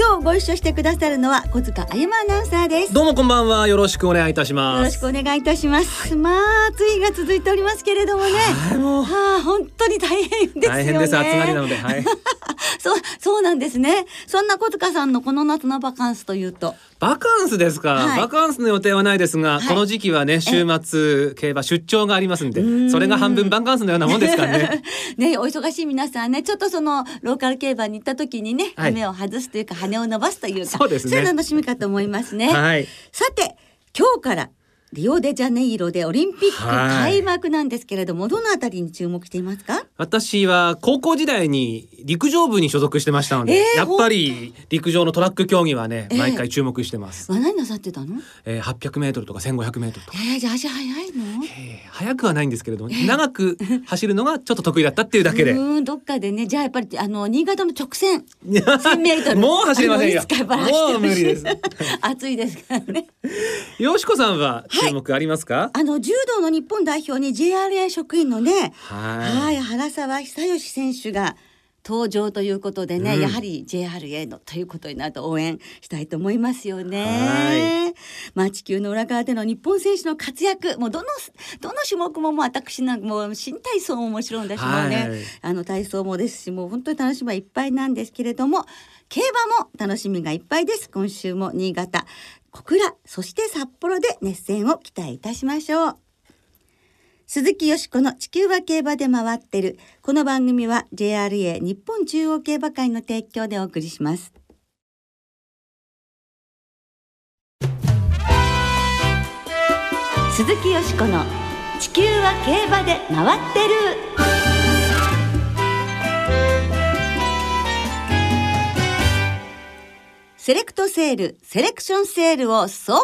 今日ご一緒してくださるのは小塚あゆまアナウンサーです。どうもこんばんは。よろしくお願いいたします。よろしくお願いいたします、まあ暑いが続いておりますけれどもね。はいもう。はあ本当に大変ですよね。大変です。暑がりなのではい。そうそうなんですね。そんな小塚さんのこの夏のバカンスというと？バカンスですか、はい。バカンスの予定はないですが、はい。この時期はね週末競馬出張がありますんでん。それが半分バカンスのようなもんですからね。ね、お忙しい皆さんね、ちょっとそのローカル競馬に行った時にね、はい。羽を外すというか羽を伸ばすというか、そうですねいう楽しみかと思いますね。はいさて、今日からリオデジャネイロでオリンピックはい開幕なんですけれども、どのあたりに注目していますか？私は高校時代に陸上部に所属してましたので、えーやっぱり陸上のトラック競技はね、えー。毎回注目してます、わ何なさってたの？えー、800メートルとか1500メートルとか、えー、じゃあ足早いの？えー速くはないんですけれども長く走るのがちょっと得意だったっていうだけで。うーん、どっかでね、じゃあやっぱりあの新潟の直線 1000メートル。もう走れませんよ。もう無理です。暑いですからね。よしこさんは注目ありますか、あの柔道の日本代表に JRA 職員のね、はい。はい、原沢久義選手が登場ということでね、うん。やはり JRA のということになると応援したいと思いますよはね。まあ地球の裏側での日本選手の活躍、もうどのどの種目ももう私なんかもう新体操ももちろんだし、もうね、はい。あの体操もですし、もう本当に楽しみはいっぱいなんですけれども、競馬も楽しみがいっぱいです。今週も新潟、小倉、そして札幌で熱戦を期待いたしましょう。鈴木よしこの地球は競馬で回ってる。この番組は JRA 日本中央競馬会の提供でお送りします。鈴木よしこの地球は競馬で回ってる。セレクトセール、セレクションセールを総括。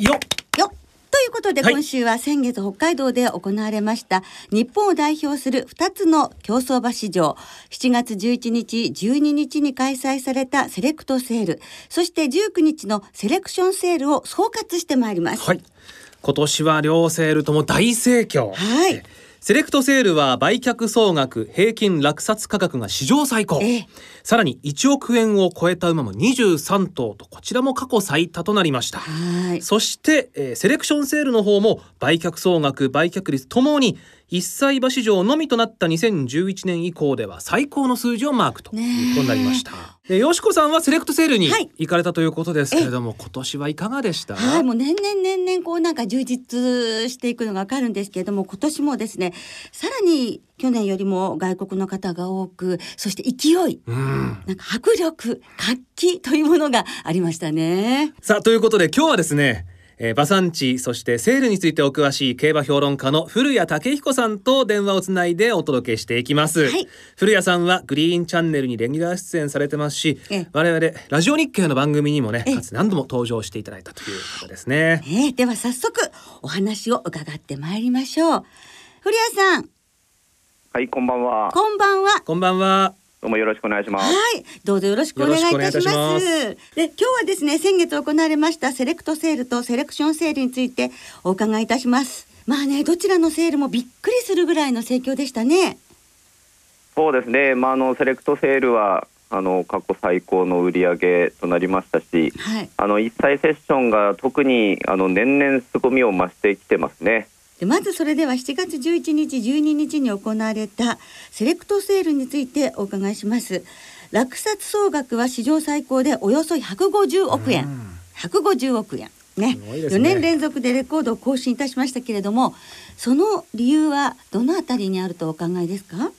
よっ。よっ。ということで、はい。今週は先月北海道で行われました日本を代表する2つの競走馬市場。7月11日12日に開催されたセレクトセール。そして19日のセレクションセールを総括してまいります。はい。今年は両セールとも大盛況。はい。えセレクトセールは売却総額平均落札価格が史上最高。ええさらに1億円を超えた馬も23頭とこちらも過去最多となりました。はいそして、えーセレクションセールの方も売却総額売却率ともに1歳馬市場のみとなった2011年以降では最高の数字をマークということになりました。でよしこさんはセレクトセールにはい。行かれたということですけれども、今年はいかがでした？はい、もう年々年々こうなんか充実していくのがわかるんですけれども、今年もですね、さらに去年よりも外国の方が多く、そして勢い、うん。なんか迫力、活気というものがありましたね。さあということで今日はですね、えー、馬産地そしてセールについてお詳しい競馬評論家の古谷武彦さんと電話をつないでお届けしていきます、はい。古谷さんはグリーンチャンネルにレギュラー出演されてますしええ。我々ラジオ日経の番組にもねええ。かつて何度も登場していただいたということですね。ねえ。では早速お話を伺ってまいりましょう。古谷さん、はい、こんばんは。こんばんは。こんばんはどうもよろしくお願いします。はい、どうぞよろしくお願いいたします。で、今日はですね、先月行われましたセレクトセールとセレクションセールについてお伺いいたします。まあね、どちらのセールもびっくりするぐらいの盛況でしたね。そうですね。まああのセレクトセールはあの過去最高の売り上げとなりましたし、はい。あの一歳セッションが特にあの年々凄みを増してきてますね。でまずそれでは7月11日12日に行われたセレクトセールについてお伺いします。落札総額は史上最高でおよそ150億円150億円ね。ね。4年連続でレコードを更新いたしましたけれどもその理由はどのあたりにあるとお考えですか？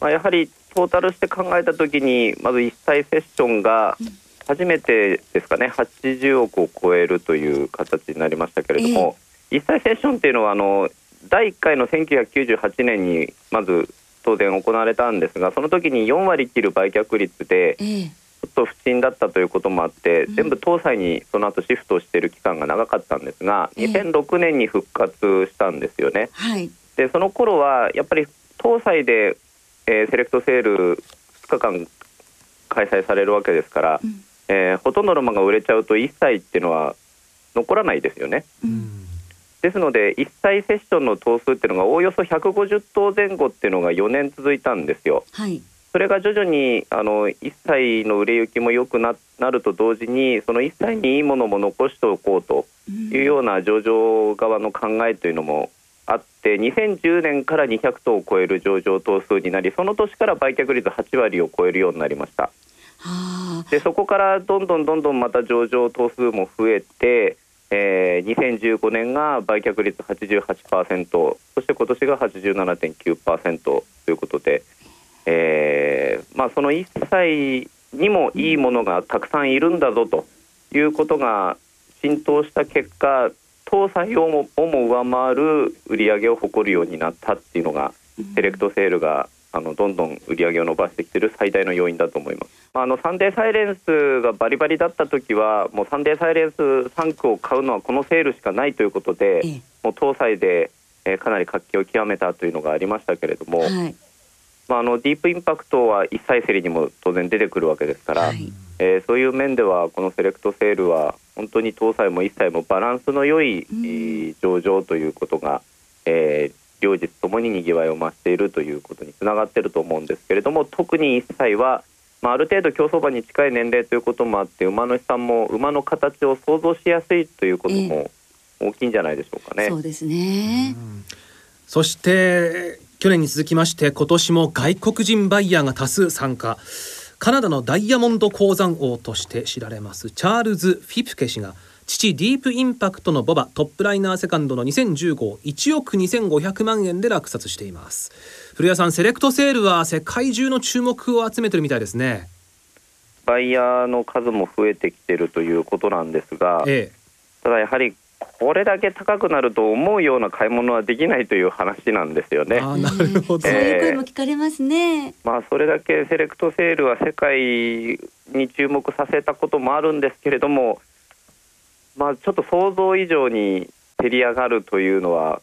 まあやはりトータルして考えたときにまず一歳セッションが初めてですかね。80億を超えるという形になりましたけれども、一歳セッションっていうのはあの第1回の1998年にまず当然行われたんですがその時に4割切る売却率でええとと不振だったということもあって、全部東西にその後シフトしている期間が長かったんですが、ええ2006年に復活したんですよね。はい。でその頃はやっぱり東西で、えーセレクトセール2日間開催されるわけですから、うんえーほとんどの馬が売れちゃうと1歳っていうのは残らないですよね。うんですので1歳セッションの頭数っていうのがおおよそ150頭前後っていうのが4年続いたんですよ。はい。それが徐々にあの1歳の売れ行きも良くななると同時にその1歳にいいものも残しておこうとうんいうような上場側の考えというのもあって2010年から200頭を超える上場頭数になりその年から売却率8割を超えるようになりましたはあ。でそこからどんどんどんどんまた上場頭数も増えて、えー2015年が売却率88%そして今年が87.9%ということで、えーまあ、その1歳にもいいものがたくさんいるんだぞということが浸透した結果東西をもをも上回る売り上げを誇るようになったっていうのがセレクトセールがあのどんどん売り上げを伸ばしてきている最大の要因だと思います。まああのサンデーサイレンスがバリバリだった時はもうサンデーサイレンス3区を買うのはこのセールしかないということで、ええもう東西で、えーかなり活気を極めたというのがありましたけれども、はい。まあ、あのディープインパクトは1歳競りにも当然出てくるわけですから、はい。えーそういう面ではこのセレクトセールは本当に東西も一切もバランスの良い、上場ということが、えー両日ともににぎわいを増しているということにつながっていると思うんですけれども特に一切は、まあ、ある程度競走馬に近い年齢ということもあって馬主さんも馬の形を想像しやすいということも大きいんじゃないでしょうかね。そうですね。そして去年に続きまして今年も外国人バイヤーが多数参加カナダのダイヤモンド鉱山王として知られますチャールズ・フィプケ氏が父ディープインパクトのボバトップライナーセカンドの20151億2500万円で落札しています。古谷さんセレクトセールは世界中の注目を集めてるみたいですね。バイヤーの数も増えてきているということなんですが、えただやはりこれだけ高くなると思うような買い物はできないという話なんですよね。えあーなるほど、そういう声も聞かれますね。まあそれだけセレクトセールは世界に注目させたこともあるんですけれども、まあちょっと想像以上に照り上がるというのは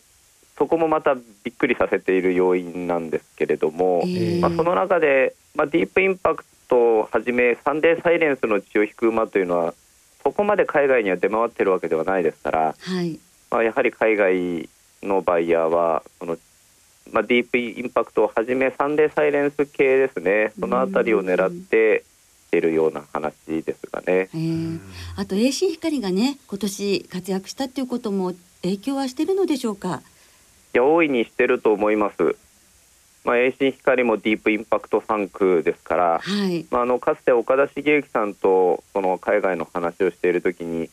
そこもまたびっくりさせている要因なんですけれども、ええまあ、その中で、まあ、ディープインパクトをはじめサンデーサイレンスの血を引く馬というのはそこまで海外には出回っているわけではないですから、はい。まあ、やはり海外のバイヤーはその、まあ、ディープインパクトをはじめサンデーサイレンス系ですねそのあたりを狙っているような話ですがね。えー、あと栄心光がね今年活躍したっていうことも影響はしてるのでしょうか？いや大いにしてると思います。まあ、栄心光もディープインパクト3区ですから、はい。まあ、あのかつて岡田茂之さんとその海外の話をしている時に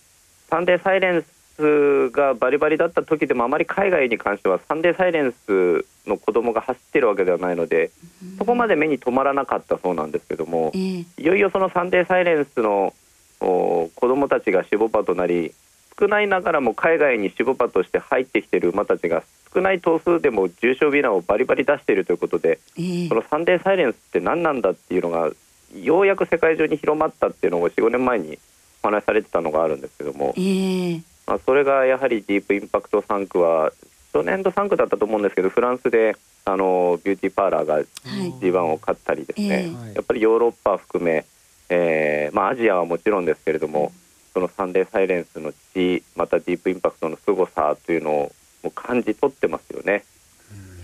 サンデーサイレンスがバリバリだった時でもあまり海外に関してはサンデーサイレンスの子供が走ってるわけではないのでそこまで目に留まらなかったそうなんですけどもえー、いよいよそのサンデーサイレンスのお子供たちが守護馬となり少ないながらも海外に守護馬として入ってきている馬たちが少ない頭数でも重賞ビナーをバリバリ出しているということでえーそのサンデーサイレンスって何なんだっていうのがようやく世界中に広まったっていうのを45年前にお話しされてたのがあるんですけどもえ、ー、まあ、それがやはりディープインパクト3区は初年度3区だったと思うんですけどフランスであのビューティーパーラーがはい G1 を勝ったりですね、ええやっぱりヨーロッパ含め、えーまあ、アジアはもちろんですけれどもそのサンデーサイレンスの地またディープインパクトの凄さというのをもう感じ取ってますよね。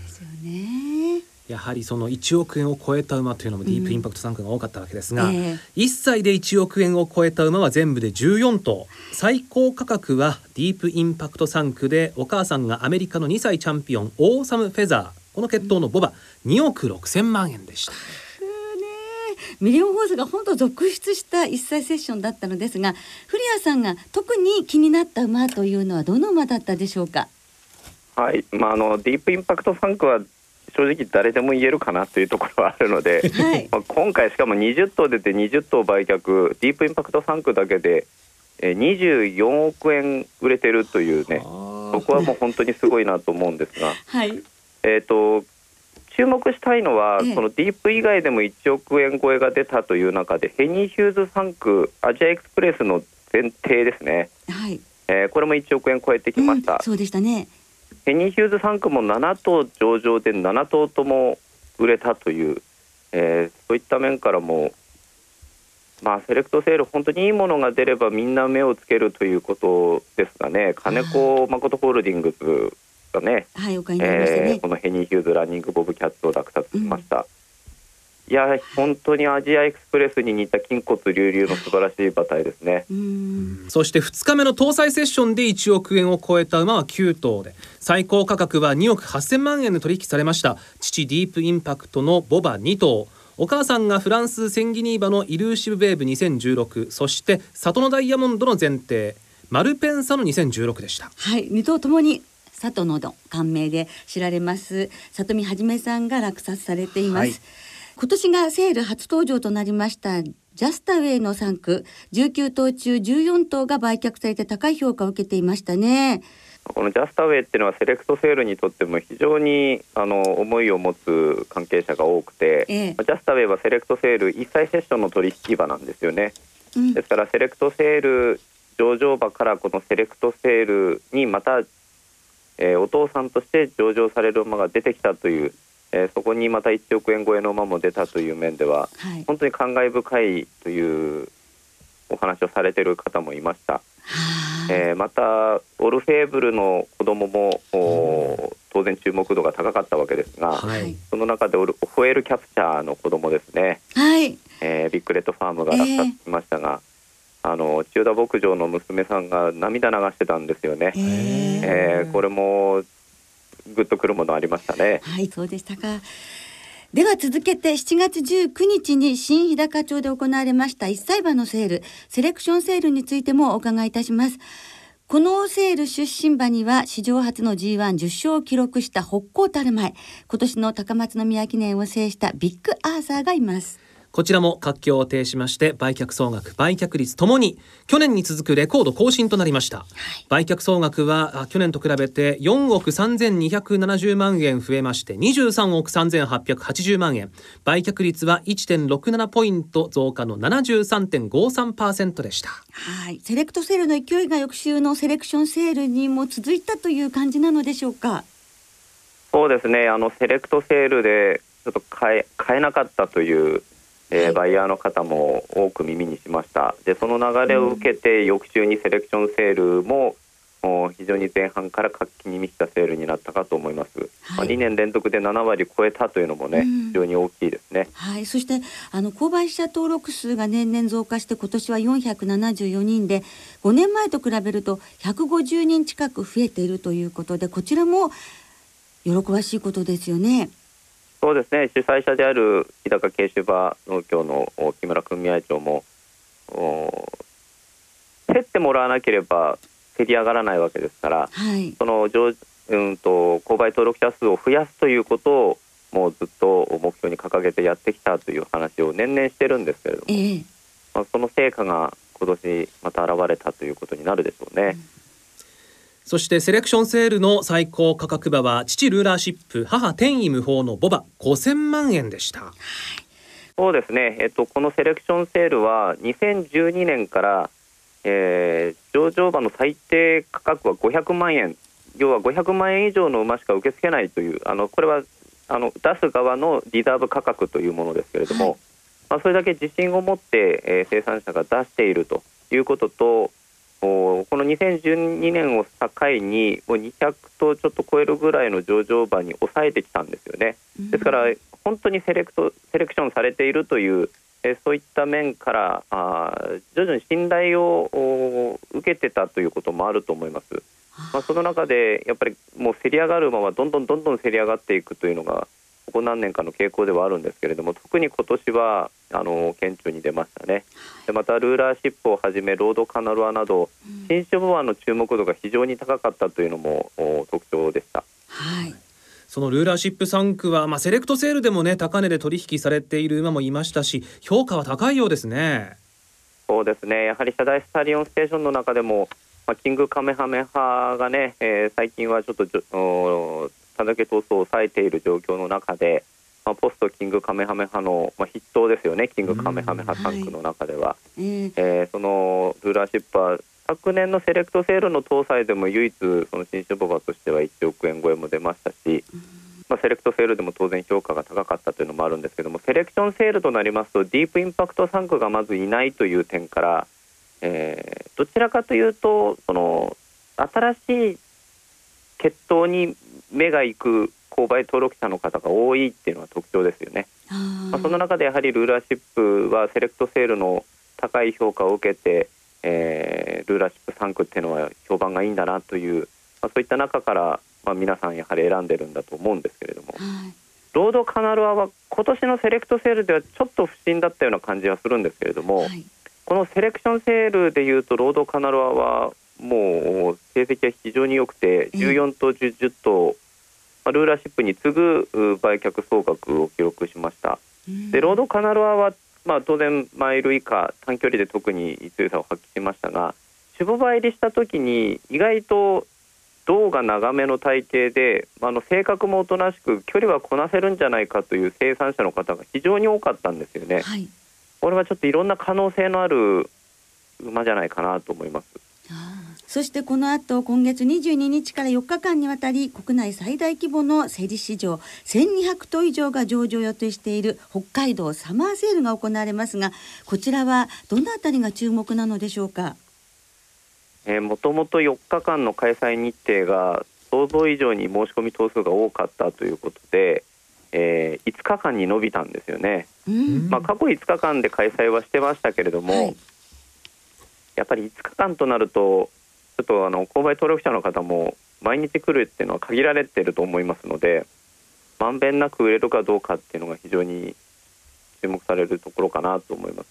ですよね。やはりその1億円を超えた馬というのもディープインパクト3区が多かったわけですが、えー1歳で1億円を超えた馬は全部で14頭。最高価格はディープインパクト3区でお母さんがアメリカの2歳チャンピオンオーサム・フェザー。この血統のボバ2億6千万円でした。ねミリオンホースが本当続出した一歳セッションだったのですが古谷さんが特に気になった馬というのはどの馬だったでしょうか？はい。まあ、あのディープインパクト3区は正直誰でも言えるかなというところはあるので、はい。まあ、今回しかも20頭出て20頭売却ディープインパクト3区だけでえー24億円売れてるというねそこはもう本当にすごいなと思うんですが、はい。えー、と注目したいのは、ええそのディープ以外でも1億円超えが出たという中でヘニー・ヒューズ3区アジアエクスプレスの前提ですね、はい。えーこれも1億円超えてきました、うんそうでしたね。ヘニー・ヒューズ3区も7頭上場で7頭とも売れたという、えーそういった面からも、まあ、セレクトセール、本当にいいものが出ればみんな目をつけるということですがね、金子誠ホールディングスがね、このヘニー・ヒューズランニング・ボブ・キャッツを落札しました。いや本当にアジアエクスプレスに似た筋骨隆々の素晴らしい馬体ですね。そして2日目の搭載セッションで1億円を超えた馬は9頭で最高価格は2億8000万円で取引されました。父ディープインパクトのボバ2頭。お母さんがフランスセンギニーバのイルーシブベーブ2016そして里のダイヤモンドの前提。マルペンサの2016でした。はい、二頭ともに佐藤のど感銘で知られます。里見はじめさんが落札されています、はい今年がセール初登場となりましたジャスタウェイの3区19頭中14頭が売却されて高い評価を受けていましたね。このジャスタウェイっていうのはセレクトセールにとっても非常にあの思いを持つ関係者が多くて、ええ。ジャスタウェイはセレクトセール一切セッションの取引場なんですよね。うん。ですからセレクトセール上場場からこのセレクトセールにまた、えーお父さんとして上場される馬が出てきたという、えーそこにまた1億円超えの馬も出たという面でははい。本当に感慨深いというお話をされている方もいました。はあえーまたオルフェーブルの子供もおー当然注目度が高かったわけですが、はい。その中でオルホエールキャプチャーの子供ですね、はい。えービッグレッドファームが落札しましたが、あの千代田牧場の娘さんが涙流してたんですよね、えー。えーこれもグッとくるものありましたね。はい、そうでしたか。では続けて7月19日に新日高町で行われました一歳馬のセール、セレクションセールについてもお伺いいたします。このセール出身馬には史上初の G110 勝を記録した北高たる前、今年の高松宮記念を制したビッグアーサーがいます。こちらも活況を呈しまして売却総額売却率ともに去年に続くレコード更新となりました、売却総額はあ去年と比べて4億3270万円増えまして23億3880万円。売却率は1.67ポイント増加の73.53%でした。はい、セレクトセールの勢いが翌週のセレクションセールにも続いたという感じなのでしょうか？そうですね。あのセレクトセールでちょっと買え買えなかったという、えーはい。バイヤーの方も多く耳にしました。でその流れを受けて翌週にセレクションセールもお非常に前半から活気に満ちたセールになったかと思います、まあ、はい2年連続で7割超えたというのもね、うん。非常に大きいですね。はい、そしてあの購買者登録数が年々増加して今年は474人で5年前と比べると150人近く増えているということでこちらも喜ばしいことですよね。そうですね。主催者である日高慶種馬農協のお木村組合長もお競ってもらわなければ競り上がらないわけですからはい、その上、うん、と購買登録者数を増やすということをもうずっと目標に掲げてやってきたという話を年々してるんですけれども、ええ。まあ、その成果が今年また現れたということになるでしょうね。そしてセレクションセールの最高価格馬は父ルーラーシップ母天意無法のボバ5000万円でした。そうですね、えっと、このセレクションセールは2012年から、えー上場馬の最低価格は500万円。要は500万円以上の馬しか受け付けないというあのこれはあの出す側のリザーブ価格というものですけれども、はい。まあ、それだけ自信を持って、えー生産者が出しているということとおこの2012年を境にもう200頭ちょっと超えるぐらいの上場馬に抑えてきたんですよね。ですから本当にセレクトセレクションされているという、えーそういった面からあー徐々に信頼をお受けてたということもあると思います。まあ、その中でやっぱりもう競り上がる馬はどんどんどんどん競り上がっていくというのがここ何年かの傾向ではあるんですけれども特に今年はあの顕著に出ましたね。でまたルーラーシップをはじめロードカナルアなど新種馬の注目度が非常に高かったというのもお特徴でした。はい、そのルーラーシップ3区は、まあ、セレクトセールでもね高値で取引されている馬もいましたし評価は高いようですね。そうですね。やはり社大スタリオンステーションの中でも、まあ、キングカメハメハがね、えー最近はちょっとじょおただけ闘争を抑えている状況の中で、まあ、ポストキングカメハメ派の、まあ、筆頭ですよね。キングカメハメ派タンクの中では、えーえーそのルーラーシップは昨年のセレクトセールの搭載でも唯一その新種ボバとしては1億円超えも出ましたし、まあ、セレクトセールでも当然評価が高かったというのもあるんですけどもセレクションセールとなりますとディープインパクトタンクがまずいないという点から、えーどちらかというとその新しい血統に目が行く購買登録者の方が多いっていうのは特徴ですよね。あまあ、その中でやはりルーラーシップはセレクトセールの高い評価を受けて、えールーラーシップ3区っていうのは評判がいいんだなという、まあ、そういった中から、まあ、皆さんやはり選んでるんだと思うんですけれども。ーはい。ロードカナルアは今年のセレクトセールではちょっと不審だったような感じはするんですけれども、はい。このセレクションセールでいうとロードカナルアはもう成績は非常に良くてええ14頭中10頭、まあ、ルーラーシップに次ぐう売却総額を記録しました。うんでロードカナロアは、まあ、当然マイル以下短距離で特に強さを発揮しましたが種母馬入りした時に意外と胴が長めの体型で、まあ、あの性格もおとなしく距離はこなせるんじゃないかという生産者の方が非常に多かったんですよね。はいこれはちょっといろんな可能性のある馬じゃないかなと思います。そしてこの後今月22日から4日間にわたり国内最大規模の競り市場1200頭以上が上場予定している北海道サマーセールが行われますがこちらはどのあたりが注目なのでしょうか？えーもともと4日間の開催日程が想像以上に申し込み頭数が多かったということで、えー5日間に伸びたんですよね。うん。まあ、過去5日間で開催はしてましたけれども、はいやっぱり5日間となるとちょっとあの購買登録者の方も毎日来るっていうのは限られてると思いますのでまんべんなく売れるかどうかっていうのが非常に注目されるところかなと思います。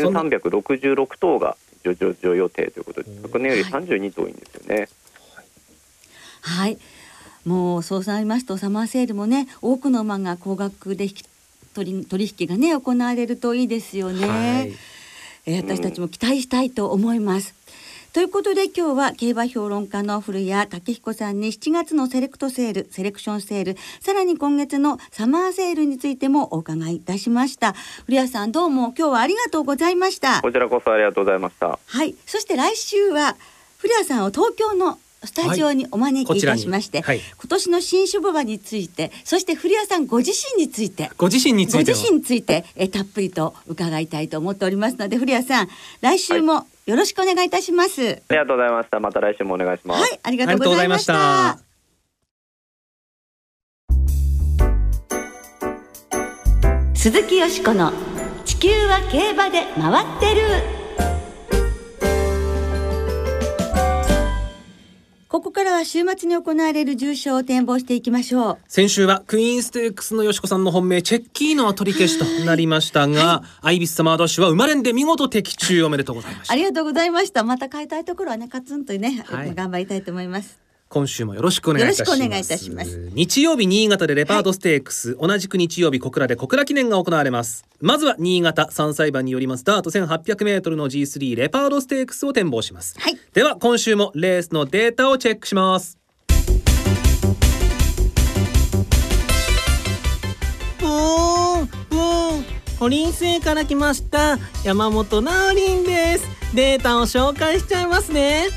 そんな1366頭が上場予定ということで昨年より32頭多いんですよね。はいもうそうなりますとサマーセールもね多くの馬が高額で引き取り取引がね行われるといいですよね。はいえー私たちも期待したいと思います。ということで今日は競馬評論家の古谷武彦さんに7月のセレクトセールセレクションセールさらに今月のサマーセールについてもお伺いいたしました古谷さんどうも今日はありがとうございましたこちらこそありがとうございました。はいそして来週は古谷さんを東京のスタジオにお招きいたしまして、はいはい今年の新種ボバについてそして古谷さんご自身についてご自身につごいての自身についてえたっぷりと伺いたいと思っておりますので古谷さん来週もよろしくお願いいたします。はい、ありがとうございました。また来週もお願いします。ありがとうございました。鈴木よしこの地球は競馬で回ってる。ここからは週末に行われる重賞を展望していきましょう。先週はクイーンステークスのよしこさんの本命チェッキーノは取り消しとなりましたが、アイビスサマードッシュは生まれんで見事的中おめでとうございましたありがとうございました。また変えたいところはね、カツンとね、はい頑張りたいと思います。今週もよろしくお願いいたします。よろしくお願いいたします。日曜日新潟でレパードステークス、同じく日曜日小倉で小倉記念が行われます。まずは新潟3歳馬によりますダート 1800m の G3 レパードステークスを展望します、はい。では今週もレースのデータをチェックします。ブーンブーンホリン星から来ました山本直林です。データを紹介しちゃいますね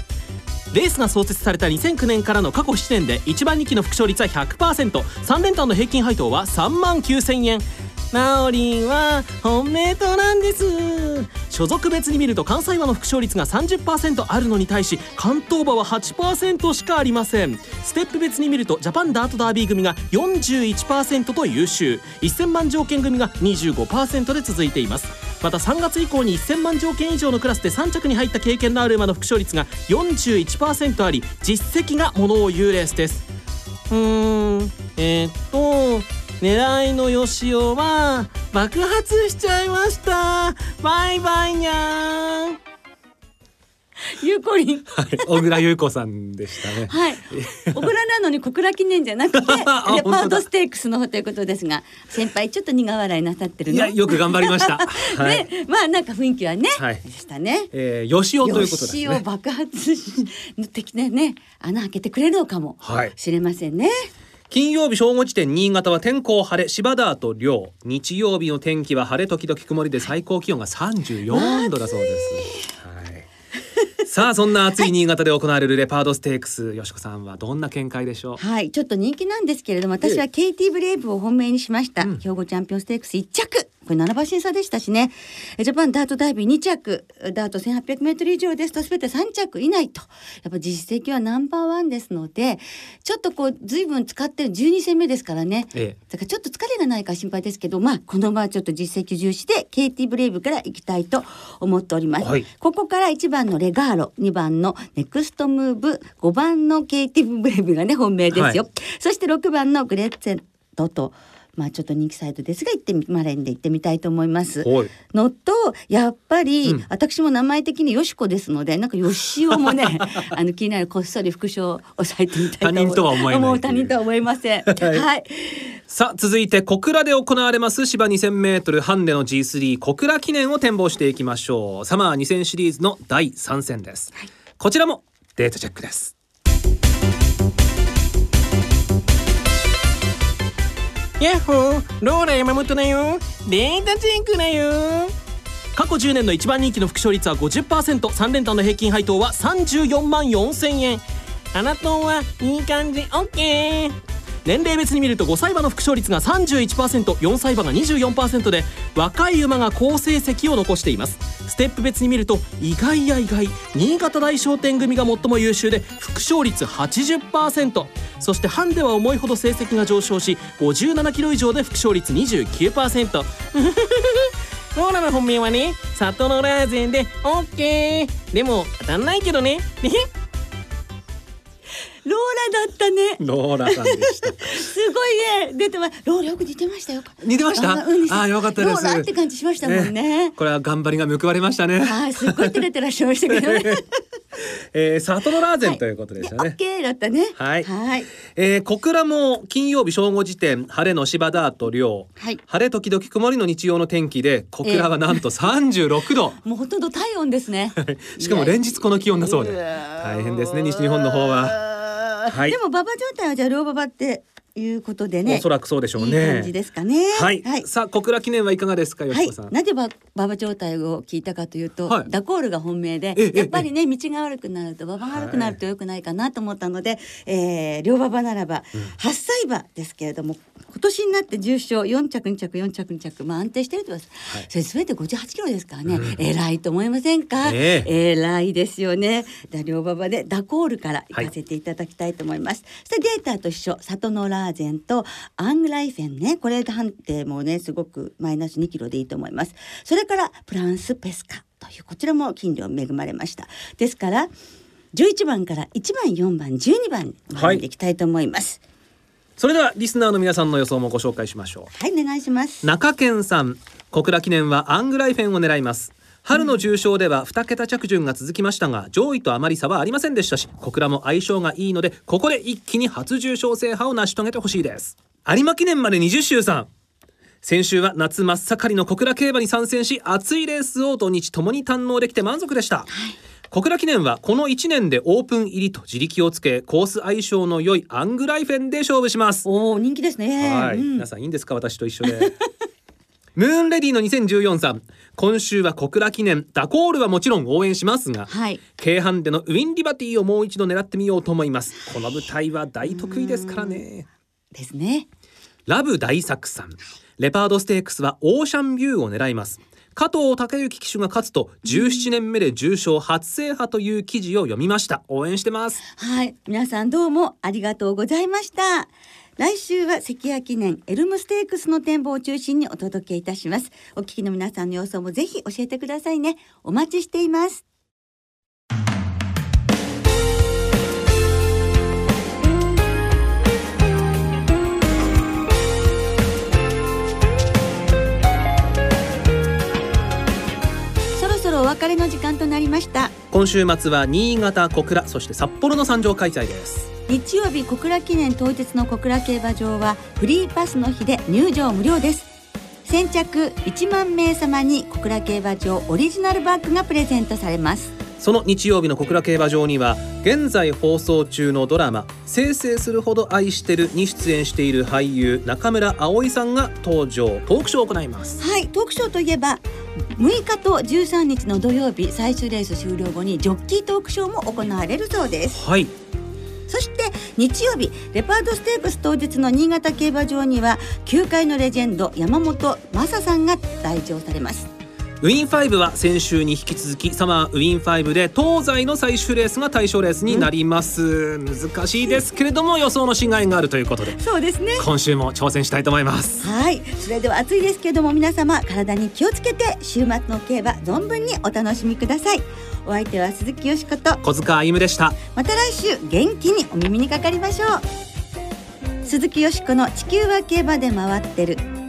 レースが創設された2009年からの過去7年で一番人気の副勝率は 100%3 連単の平均配当は3万9000円。ナオリンは本命となんです。所属別に見ると関西馬の副勝率が30%あるのに対し関東馬は8%しかありません。ステップ別に見るとジャパンダートダービー組が41%と優秀。1000万条件組が25%で続いています。また3月以降に1000万条件以上のクラスで3着に入った経験のある馬の副勝率が41%あり実績がものを言うレースです。うーんえー、っと狙いのよしおは爆発しちゃいました。バイバイにゃー。んゆうこりん。はい、小倉優子さんでしたね。はい。小倉なのに小倉記念じゃなくて レパードステークスの方ということですが先輩ちょっと苦笑いなさってるの？いや、よく頑張りました。はい。ねまあなんか雰囲気はね、はい。でしたね。えー、よしおということですよしをね。爆発し 的なね穴開けてくれるのかもはい。しれませんね、金曜日正午時点新潟は天候晴れ芝田と涼日曜日の天気は晴れ時々曇りで最高気温が34度だそうです、はい、さあそんな暑い新潟で行われるレパードステークス。よしこさんはどんな見解でしょう？はい、ちょっと人気なんですけれども、私はケイティブレイブを本命にしました。うん。兵庫チャンピオンステークス1着。これ7馬審査でしたしね。えジャパンダートダービー2着。ダート1800メートル以上ですと全て3着以内と。やっぱ実績はナンバーワンですので、ちょっとこう随分使ってる12戦目ですからね。えだからちょっと疲れがないか心配ですけど、まあこのままちょっと実績重視でケイティブレイブから行きたいと思っております。はいここから1番のレガーロ、2番のネクストムーブ、5番のケイティブブレイブがね本命ですよ。はそして6番のグレッツェントと。まあちょっと人気サイトですが行ってみマレンで行ってみたいと思います。はい。のとやっぱり、うん。私も名前的によしこですのでなんかよしおもね あの気になるこっそり副賞を押さえてみたいと思他人とは思えないもう他人とは思えません。はい。さあ続いて小倉で行われます芝 2000m ハンデの G3 小倉記念を展望していきましょう。サマー2000シリーズの第3戦です、こちらもデータチェックですヤッホーローラ山本だよ。データチェックだよ。過去10年の一番人気の副賞率は 50%3 連単の平均配当は34万4000円。あなたはいい感じ。OK 年齢別に見ると5歳馬の副賞率が 31%4 歳馬が24%で若い馬が好成績を残しています。ステップ別に見ると意外や意外。新潟大商店組が最も優秀で副賞率80%そしてハンデは重いほど成績が上昇し57キロ以上で副勝率29%ローラ の本命はね。里のラーゼンでオッケー。でも当たんないけどね。ローラだったね。ローラさんでした。すごいね。出てまローラよく似てましたよ。似てました？ああよかったです。ローラって感じしましたもんね。これは頑張りが報われましたね。はい、すっごい照れてらっしゃいましたけどね。えー、里のラーゼンということでしたね、オッケーだったね。はい。はい。えー、小倉も金曜日正午時点晴れの芝ダート涼、はい。晴れ時々曇りの日曜の天気で小倉はなんと36度、もうほとんど体温ですね。しかも連日この気温だそうで。大変ですね西日本の方ははい。でも馬場状態はじゃあ両馬場っていうことでね。おそらくそうでしょういいね感じですかね。はい、はい。さあ小倉記念はいかがですかさん、、なぜば馬場状態を聞いたかというと、はい。ダコールが本命でええやっぱりね道が悪くなると馬場が悪くなると良くないかなと思ったので、えー両馬場ならば8歳馬ですけれども今年になって重賞4着2着4着2着。まあ安定してるとはい。それ全て58キロですからね、偉いと思いませんか、え偉いですよね。両馬場でダコールから行かせていただきたいと思います、そしてデータと一緒。里のラーゼンとアングライフェンね。これ判定もねすごくマイナス2キロでいいと思います。それからプランスペスカというこちらも金量恵まれました。ですから11番から1番4番12番はい。選んでいきたいと思いますそれではリスナーの皆さんの予想もご紹介しましょう。はい、お願いします。中堅さん小倉記念はアングライフェンを狙います。春の重賞では2桁着順が続きましたが上位とあまり差はありませんでしたし小倉も相性がいいのでここで一気に初重賞制覇を成し遂げてほしいです。有馬記念まで20周さん。先週は夏真っ盛りの小倉競馬に参戦し熱いレースを土日ともに堪能できて満足でした、小倉記念はこの1年でオープン入りと自力をつけコース相性の良いアングライフェンで勝負します。おお人気ですね。はい、うん。皆さんいいんですか？私と一緒で。ムーンレディの2014さん。今週は小倉記念ダコールはもちろん応援しますが、はい。京阪でのウィンリバティをもう一度狙ってみようと思います。この舞台は大得意ですからね。ですね。ラブ大作さん。レパードステークスはオーシャンビューを狙います加藤孝之騎手が勝つと17年目で重賞初制覇という記事を読みました応援してますはい、皆さんどうもありがとうございました。来週は関谷記念エルムステークスの展望を中心にお届けいたします。お聞きの皆さんの様子もぜひ教えてくださいね。お待ちしています。れの時間となりました。今週末は新潟小倉そして札幌の参上開催です。日曜日小倉記念当日の小倉競馬場はフリーパスの日で入場無料です。先着1万名様に小倉競馬場オリジナルバッグがプレゼントされます。その日曜日の小倉競馬場には現在放送中のドラマ「生成するほど愛してる」に出演している俳優中村葵さんが登場。トークショーを行います。はいトークショーといえば6日と13日の土曜日最終レース終了後にジョッキートークショーも行われるそうです。はい。そして日曜日レパードステークス当日の新潟競馬場には球界のレジェンド山本昌さんが来場されますウィン5は先週に引き続きサマーウィン5で東西の最終レースが対象レースになります、難しいですけれども予想の違いがあるということでそうですね。今週も挑戦したいと思います。はい。それでは暑いですけども皆様体に気をつけて週末の競馬存分にお楽しみください。お相手は鈴木よしこと小塚歩夢でした。また来週元気にお耳にかかりましょう。鈴木よしこの地球は競馬で回ってる